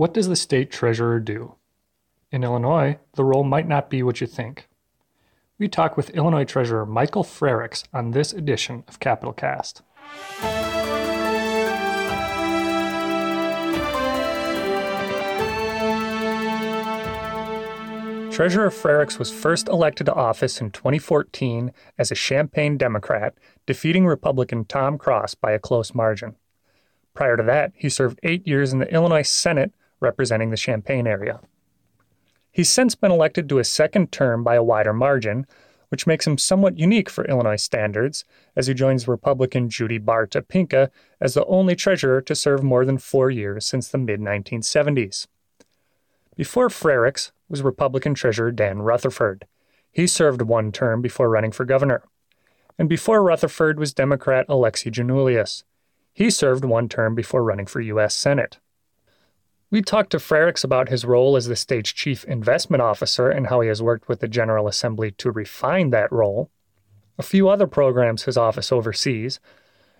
What does the state treasurer do? In Illinois, the role might not be what you think. We talk with Illinois Treasurer Michael Frerichs on this edition of Capital Cast. Treasurer Frerichs was first elected to office in 2014 as a Champaign Democrat, defeating Republican Tom Cross by a close margin. Prior to that, he served eight years in the Illinois Senate representing the Champaign area. He's since been elected to a second term by a wider margin, which makes him somewhat unique for Illinois standards, as he joins Republican Judy Baar Topinka as the only treasurer to serve more than four years since the mid 1970s. Before Frerichs was Republican Treasurer Dan Rutherford. He served one term before running for governor. And before Rutherford was Democrat Alexi Giannoulias. He served one term before running for U.S. Senate. We talked to Frerichs about his role as the state's chief investment officer and how he has worked with the General Assembly to refine that role, a few other programs his office oversees,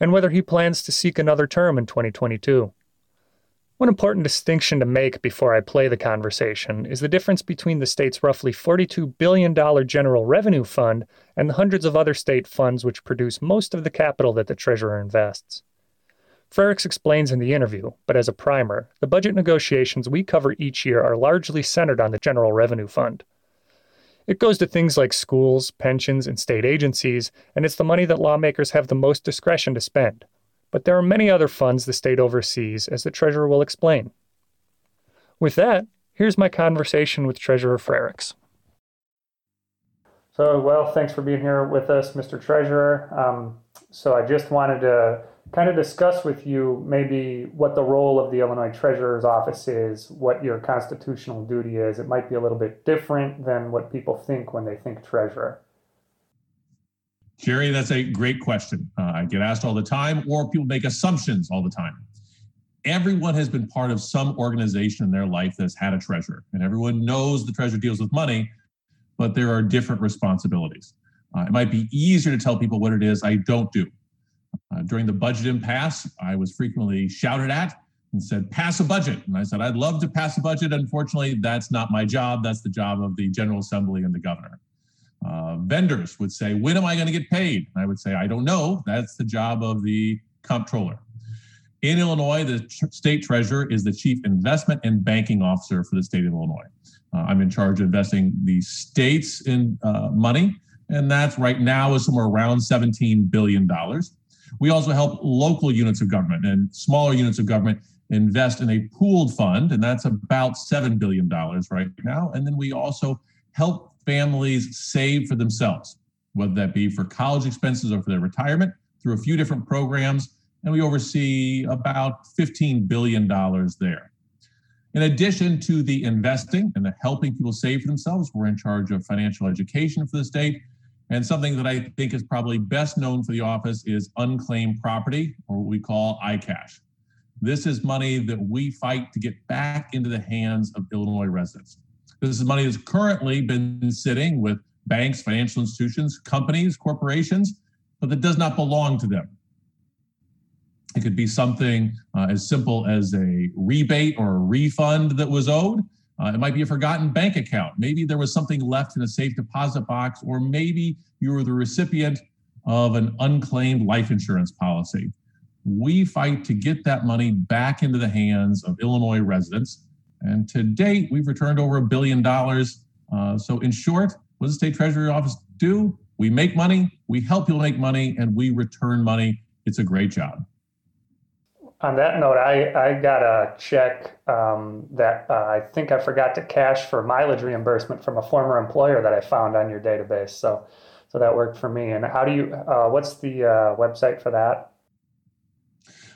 and whether he plans to seek another term in 2022. One important distinction to make before I play the conversation is the difference between the state's roughly $42 billion general revenue fund and the hundreds of other state funds which produce most of the capital that the Treasurer invests. Frerichs explains in the interview, but as a primer, the budget negotiations we cover each year are largely centered on the General Revenue Fund. It goes to things like schools, pensions, and state agencies, and it's the money that lawmakers have the most discretion to spend but there are many other funds the state oversees, as the Treasurer will explain. With that, here's my conversation with Treasurer Frerichs. So, well, thanks for being here with us, Mr. Treasurer. Um, so, I just wanted to kind of discuss with you maybe what the role of the Illinois Treasurer's Office is, what your constitutional duty is. It might be a little bit different than what people think when they think treasurer. Jerry, that's a great question. Uh, I get asked all the time, or people make assumptions all the time. Everyone has been part of some organization in their life that's had a treasurer, and everyone knows the treasurer deals with money, but there are different responsibilities. Uh, it might be easier to tell people what it is I don't do. Uh, during the budget impasse, I was frequently shouted at and said, pass a budget. And I said, I'd love to pass a budget. Unfortunately, that's not my job. That's the job of the General Assembly and the governor. Uh, vendors would say, When am I going to get paid? And I would say, I don't know. That's the job of the comptroller. In Illinois, the tr- state treasurer is the chief investment and banking officer for the state of Illinois. Uh, I'm in charge of investing the state's in uh, money, and that's right now is somewhere around $17 billion. We also help local units of government and smaller units of government invest in a pooled fund, and that's about $7 billion right now. And then we also help families save for themselves, whether that be for college expenses or for their retirement through a few different programs. And we oversee about $15 billion there. In addition to the investing and the helping people save for themselves, we're in charge of financial education for the state. And something that I think is probably best known for the office is unclaimed property, or what we call I-Cash. This is money that we fight to get back into the hands of Illinois residents. This is money that's currently been sitting with banks, financial institutions, companies, corporations, but that does not belong to them. It could be something uh, as simple as a rebate or a refund that was owed. Uh, it might be a forgotten bank account. Maybe there was something left in a safe deposit box, or maybe you were the recipient of an unclaimed life insurance policy. We fight to get that money back into the hands of Illinois residents and to date, we've returned over a billion dollars. Uh, so, in short, what does the state treasury office do? We make money, we help people make money, and we return money. It's a great job. On that note, I, I got a check um, that uh, I think I forgot to cash for mileage reimbursement from a former employer that I found on your database. So, so that worked for me. And how do you? Uh, what's the uh, website for that?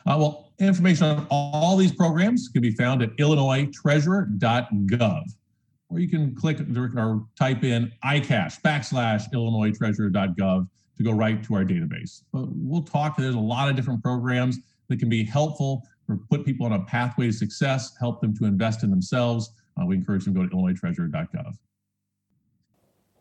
Uh, well, Information on all these programs can be found at illinoistreasurer.gov, or you can click or type in iCash backslash illinoistreasurer.gov to go right to our database. But we'll talk, there's a lot of different programs that can be helpful or put people on a pathway to success, help them to invest in themselves. Uh, we encourage them to go to illinoistreasurer.gov.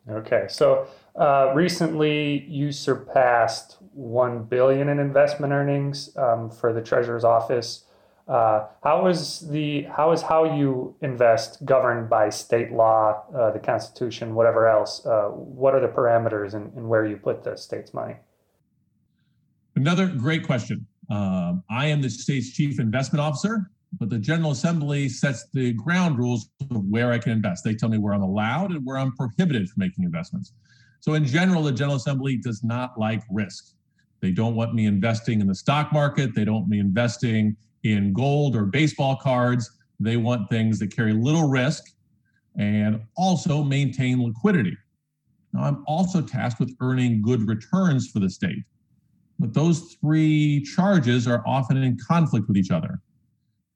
Okay, so uh, recently you surpassed one billion in investment earnings um, for the treasurer's office. Uh, how is the how is how you invest governed by state law, uh, the Constitution, whatever else? Uh, what are the parameters and, and, where you put the state's money? Another great question. Um, I am the state's chief investment officer, but the General Assembly sets the ground rules of where I can invest. They tell me where I'm allowed and where I'm prohibited from making investments. So, in general, the General Assembly does not like risk. They don't want me investing in the stock market. They don't want me investing in gold or baseball cards. They want things that carry little risk and also maintain liquidity. Now, I'm also tasked with earning good returns for the state. But those three charges are often in conflict with each other.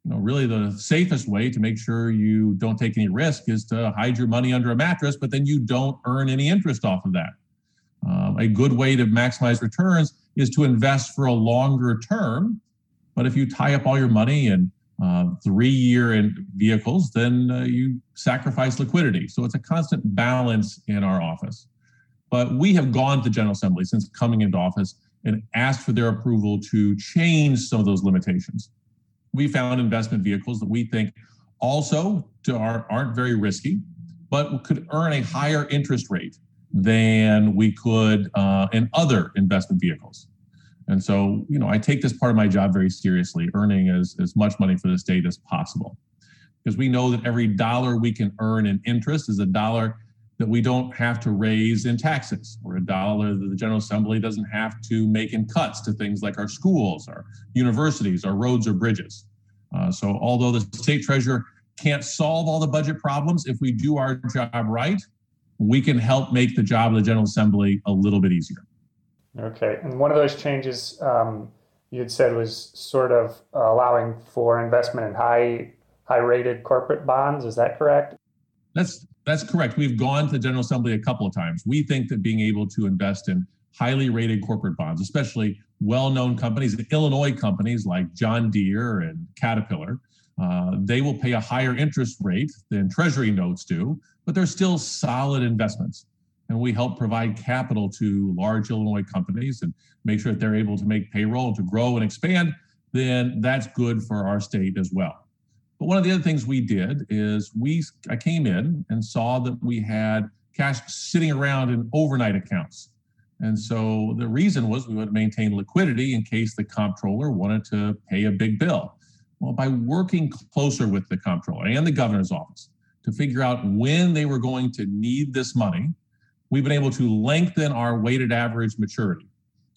You know, really the safest way to make sure you don't take any risk is to hide your money under a mattress, but then you don't earn any interest off of that. Um, a good way to maximize returns is to invest for a longer term. But if you tie up all your money in uh, three year vehicles, then uh, you sacrifice liquidity. So it's a constant balance in our office. But we have gone to General Assembly since coming into office and asked for their approval to change some of those limitations. We found investment vehicles that we think also are, aren't very risky, but could earn a higher interest rate than we could uh, in other investment vehicles. And so, you know, I take this part of my job very seriously, earning as, as much money for the state as possible. Because we know that every dollar we can earn in interest is a dollar that we don't have to raise in taxes or a dollar that the General Assembly doesn't have to make in cuts to things like our schools, our universities, our roads or bridges. Uh, so although the state treasurer can't solve all the budget problems, if we do our job right, we can help make the job of the General Assembly a little bit easier. Okay. And one of those changes um, you had said was sort of allowing for investment in high high rated corporate bonds. Is that correct? That's that's correct. We've gone to the General Assembly a couple of times. We think that being able to invest in highly rated corporate bonds, especially well-known companies, Illinois companies like John Deere and Caterpillar, uh, they will pay a higher interest rate than Treasury notes do, but they're still solid investments. And we help provide capital to large Illinois companies and make sure that they're able to make payroll to grow and expand. Then that's good for our state as well. But one of the other things we did is we I came in and saw that we had cash sitting around in overnight accounts. And so the reason was we would maintain liquidity in case the comptroller wanted to pay a big bill. Well, by working closer with the comptroller and the governor's office to figure out when they were going to need this money, we've been able to lengthen our weighted average maturity.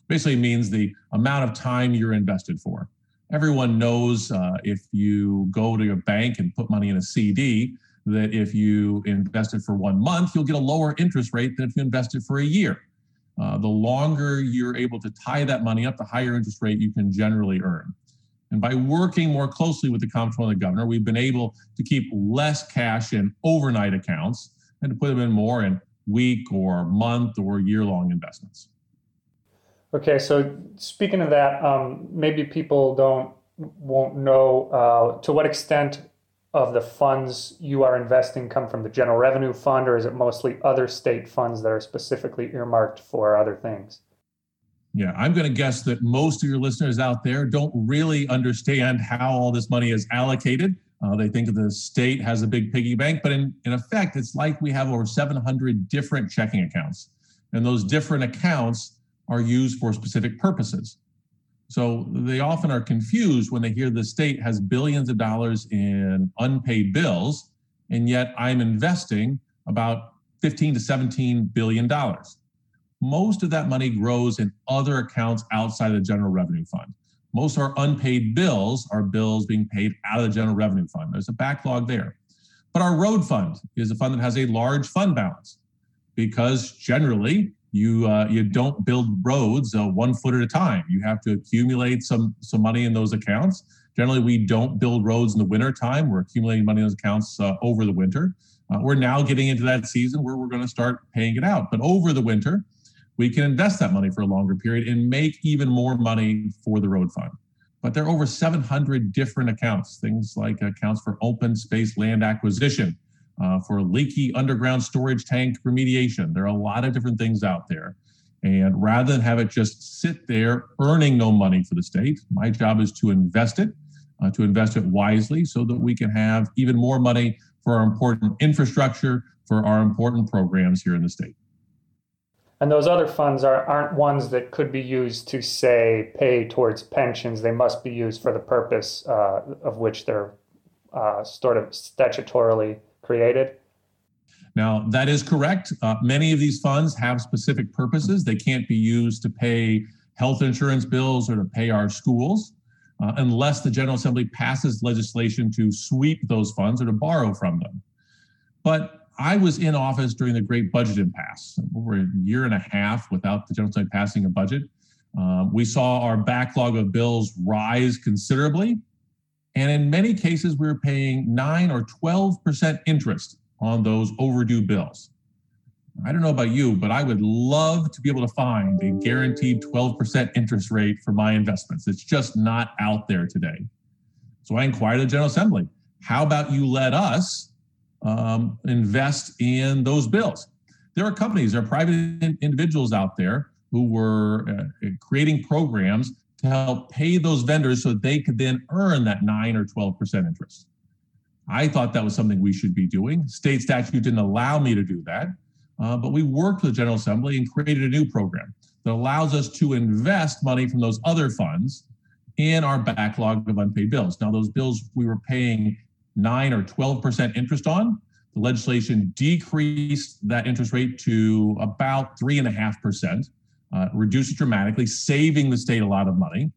Basically means the amount of time you're invested for everyone knows uh, if you go to a bank and put money in a CD, that if you invest it for one month, you'll get a lower interest rate than if you invest it for a year. Uh, the longer you're able to tie that money up, the higher interest rate you can generally earn. And by working more closely with the comptroller and the governor, we've been able to keep less cash in overnight accounts and to put them in more in week or month or year long investments. Okay, so speaking of that, um, maybe people don't won't know uh, to what extent of the funds you are investing come from the general revenue fund, or is it mostly other state funds that are specifically earmarked for other things? Yeah, I'm going to guess that most of your listeners out there don't really understand how all this money is allocated. Uh, they think the state has a big piggy bank, but in, in effect, it's like we have over 700 different checking accounts. And those different accounts are used for specific purposes. So they often are confused when they hear the state has billions of dollars in unpaid bills, and yet I'm investing about 15 to 17 billion dollars. Most of that money grows in other accounts outside of the general revenue fund. Most of our unpaid bills are bills being paid out of the general revenue fund. There's a backlog there. But our road fund is a fund that has a large fund balance because generally you uh, you don't build roads uh, one foot at a time. You have to accumulate some some money in those accounts. Generally, we don't build roads in the winter time. We're accumulating money in those accounts uh, over the winter. Uh, we're now getting into that season where we're going to start paying it out. But over the winter, we can invest that money for a longer period and make even more money for the road fund. But there are over 700 different accounts, things like accounts for open space land acquisition, uh, for leaky underground storage tank remediation. There are a lot of different things out there. And rather than have it just sit there earning no money for the state, my job is to invest it uh, to invest it wisely so that we can have even more money for our important infrastructure, for our important programs here in the state. And those other funds are, aren't ones that could be used to, say, pay towards pensions. They must be used for the purpose uh, of which they're uh, sort of statutorily created. Now, that is correct. Uh, many of these funds have specific purposes. They can't be used to pay health insurance bills or to pay our schools uh, unless the General Assembly passes legislation to sweep those funds or to borrow from them. But I was in office during the great budget impasse, over a year and a half without the General Assembly passing a budget. Uh, we saw our backlog of bills rise considerably. And in many cases, we were paying 9 or 12% interest on those overdue bills. I don't know about you, but I would love to be able to find a guaranteed 12% interest rate for my investments. It's just not out there today. So I inquired the General Assembly, how about you let us um, invest in those bills? There are companies, there are private individuals out there who were uh, creating programs to help pay those vendors so they could then earn that 9 or 12% interest. I thought that was something we should be doing. State statute didn't allow me to do that. Uh, but we worked with the General Assembly and created a new program that allows us to invest money from those other funds in our backlog of unpaid bills. Now, those bills we were paying 9 or 12% interest on. The legislation decreased that interest rate to about 3.5%, uh, reduced it dramatically, saving the state a lot of money.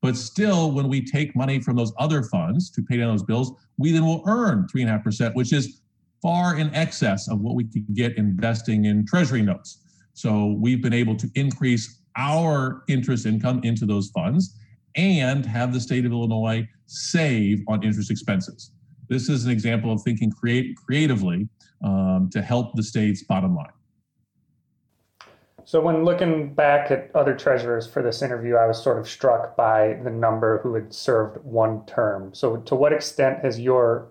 But still, when we take money from those other funds to pay down those bills, we then will earn 3.5%, which is far in excess of what we could get investing in treasury notes. So we've been able to increase our interest income into those funds and have the state of Illinois save on interest expenses. This is an example of thinking create, creatively um, to help the state's bottom line. So, when looking back at other treasurers for this interview, I was sort of struck by the number who had served one term. So, to what extent has your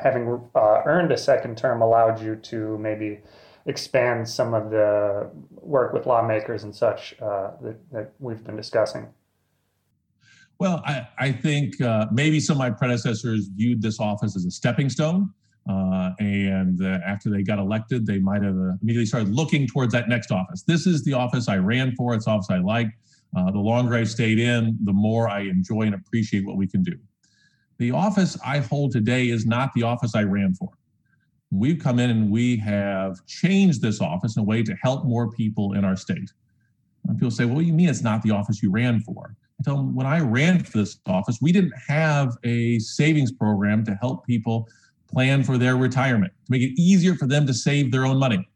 having uh, earned a second term allowed you to maybe expand some of the work with lawmakers and such uh, that, that, we've been discussing? Well, I, I think uh, maybe some of my predecessors viewed this office as a stepping stone. Uh, and uh, after they got elected, they might have uh, immediately started looking towards that next office. This is the office I ran for. It's office I like. the longer I stayed in, the more I enjoy and appreciate what we can do. The office I hold today is not the office I ran for. We've come in and we have changed this office in a way to help more people in our state. And people say, well, you mean it's not the office you ran for? I tell them, when I ran for this office, we didn't have a savings program to help people plan for their retirement, to make it easier for them to save their own money.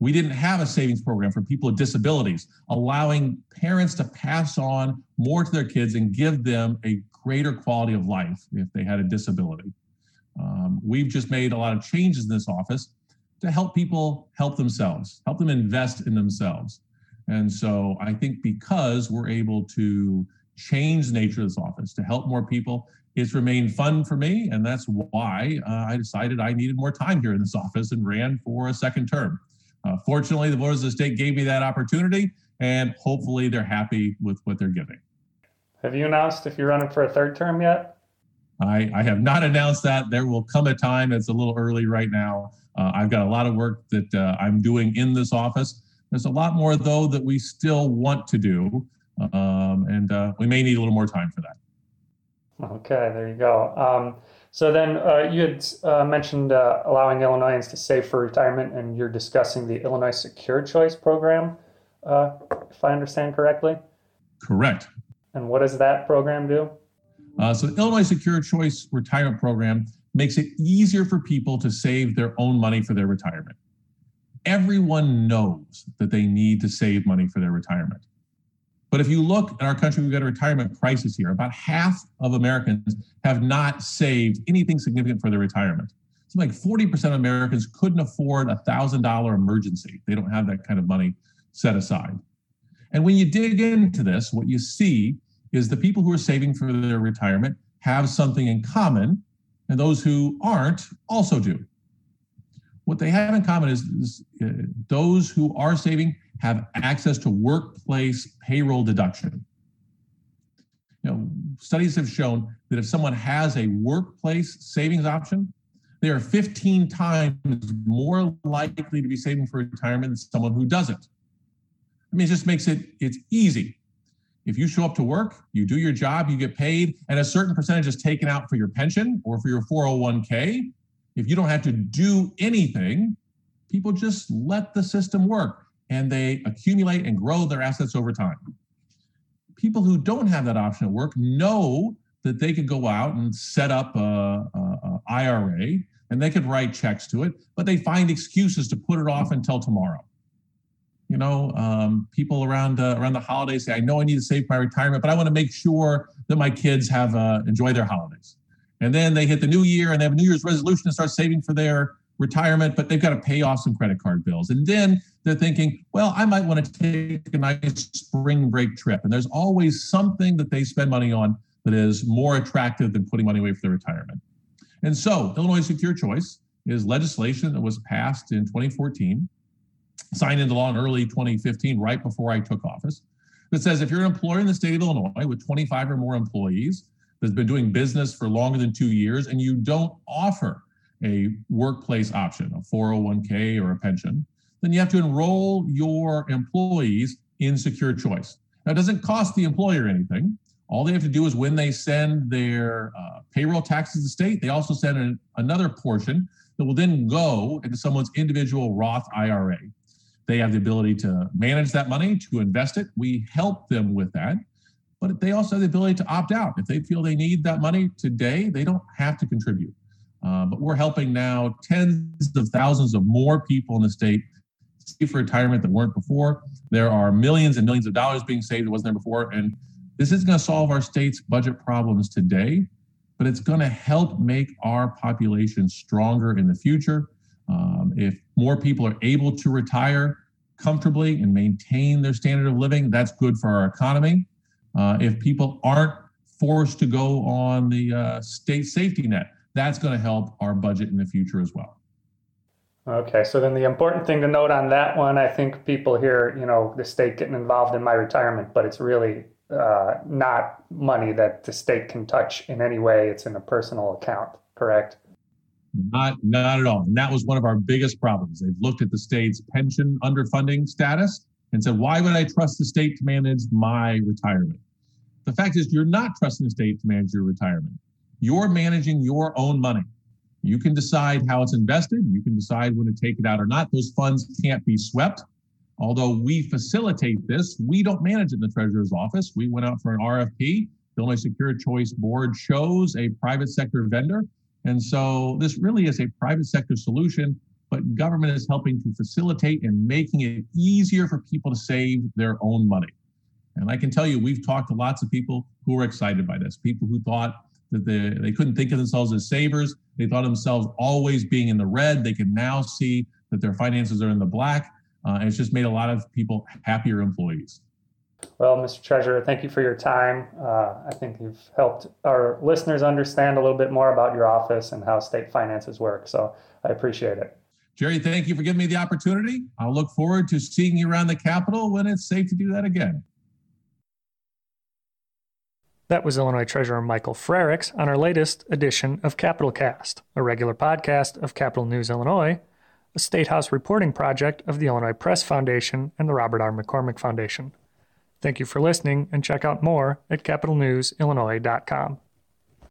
We didn't have a savings program for people with disabilities, allowing parents to pass on more to their kids and give them a greater quality of life if they had a disability. Um, we've just made a lot of changes in this office to help people help themselves, help them invest in themselves. And so I think because we're able to change the nature of this office to help more people, it's remained fun for me. And that's why uh, I decided I needed more time here in this office and ran for a second term. Uh, fortunately, the voters of the state gave me that opportunity, and hopefully they're happy with what they're giving. Have you announced if you're running for a third term yet? I, I have not announced that. There will come a time, it's a little early right now. Uh, I've got a lot of work that uh, I'm doing in this office. There's a lot more, though, that we still want to do, um, and uh, we may need a little more time for that. Okay, there you go. Um, so then uh, you had uh, mentioned uh, allowing Illinoisans to save for retirement, and you're discussing the Illinois Secure Choice program, if I understand correctly. Correct. And what does that program do? Uh, so, the Illinois Secure Choice Retirement Program makes it easier for people to save their own money for their retirement. Everyone knows that they need to save money for their retirement. But if you look at our country, we've got a retirement crisis here. About half of Americans have not saved anything significant for their retirement. It's like 40% of Americans couldn't afford a $1,000 emergency. They don't have that kind of money set aside. And when you dig into this, what you see is the people who are saving for their retirement have something in common, and those who aren't also do. What they have in common is, is uh, those who are saving have access to workplace payroll deduction. You know, studies have shown that if someone has a workplace savings option, they are 15 times more likely to be saving for retirement than someone who doesn't. I mean, it just makes it it's easy. If you show up to work, you do your job, you get paid, and a certain percentage is taken out for your pension or for your 401k. If you don't have to do anything, people just let the system work and they accumulate and grow their assets over time. People who don't have that option at work know that they could go out and set up a, a, a IRA and they could write checks to it, but they find excuses to put it off until tomorrow. You know, um, people around uh, around the holidays say, "I know I need to save my retirement, but I want to make sure that my kids have uh, enjoy their holidays." And then they hit the new year and they have a New Year's resolution to start saving for their retirement, but they've got to pay off some credit card bills. And then they're thinking, well, I might want to take a nice spring break trip. And there's always something that they spend money on that is more attractive than putting money away for their retirement. And so, Illinois Secure Choice is legislation that was passed in 2014, signed into law in early 2015, right before I took office, that says if you're an employer in the state of Illinois with 25 or more employees that's been doing business for longer than two years and you don't offer a workplace option, a 401k or a pension, then you have to enroll your employees in Secure Choice. Now, it doesn't cost the employer anything. All they have to do is when they send their uh, payroll taxes to the state, they also send an, another portion that will then go into someone's individual Roth IRA. They have the ability to manage that money, to invest it. We help them with that. But they also have the ability to opt out. If they feel they need that money today, they don't have to contribute. Uh, but we're helping now tens of thousands of more people in the state save for retirement than weren't before. There are millions and millions of dollars being saved that wasn't there before. And this isn't going to solve our state's budget problems today, but it's going to help make our population stronger in the future. Um, if more people are able to retire comfortably and maintain their standard of living, that's good for our economy. Uh, if people aren't forced to go on the uh, state safety net, that's going to help our budget in the future as well. Okay, so then the important thing to note on that one, I think people hear, you know, the state getting involved in my retirement, but it's really uh, not money that the state can touch in any way. It's in a personal account, correct? Not, not at all. And that was one of our biggest problems. They've looked at the state's pension underfunding status and said, why would I trust the state to manage my retirement? The fact is, you're not trusting the state to manage your retirement. You're managing your own money. You can decide how it's invested. You can decide when to take it out or not. Those funds can't be swept. Although we facilitate this, we don't manage it in the treasurer's office. We went out for an RFP. The Illinois Secure Choice Board chose a private sector vendor. And so this really is a private sector solution, but government is helping to facilitate and making it easier for people to save their own money. And I can tell you, we've talked to lots of people who are excited by this, people who thought that they, they couldn't think of themselves as savers. They thought of themselves always being in the red. They can now see that their finances are in the black. Uh, and it's just made a lot of people happier employees. Well, Mr. Treasurer, thank you for your time. Uh, I think you've helped our listeners understand a little bit more about your office and how state finances work. So I appreciate it. Jerry, thank you for giving me the opportunity. I'll look forward to seeing you around the Capitol when it's safe to do that again. That was Illinois Treasurer Michael Frerichs on our latest edition of Capital Cast, a regular podcast of Capital News Illinois, a State House reporting project of the Illinois Press Foundation and the Robert R. McCormick Foundation. Thank you for listening and check out more at capitalnewsillinois.com.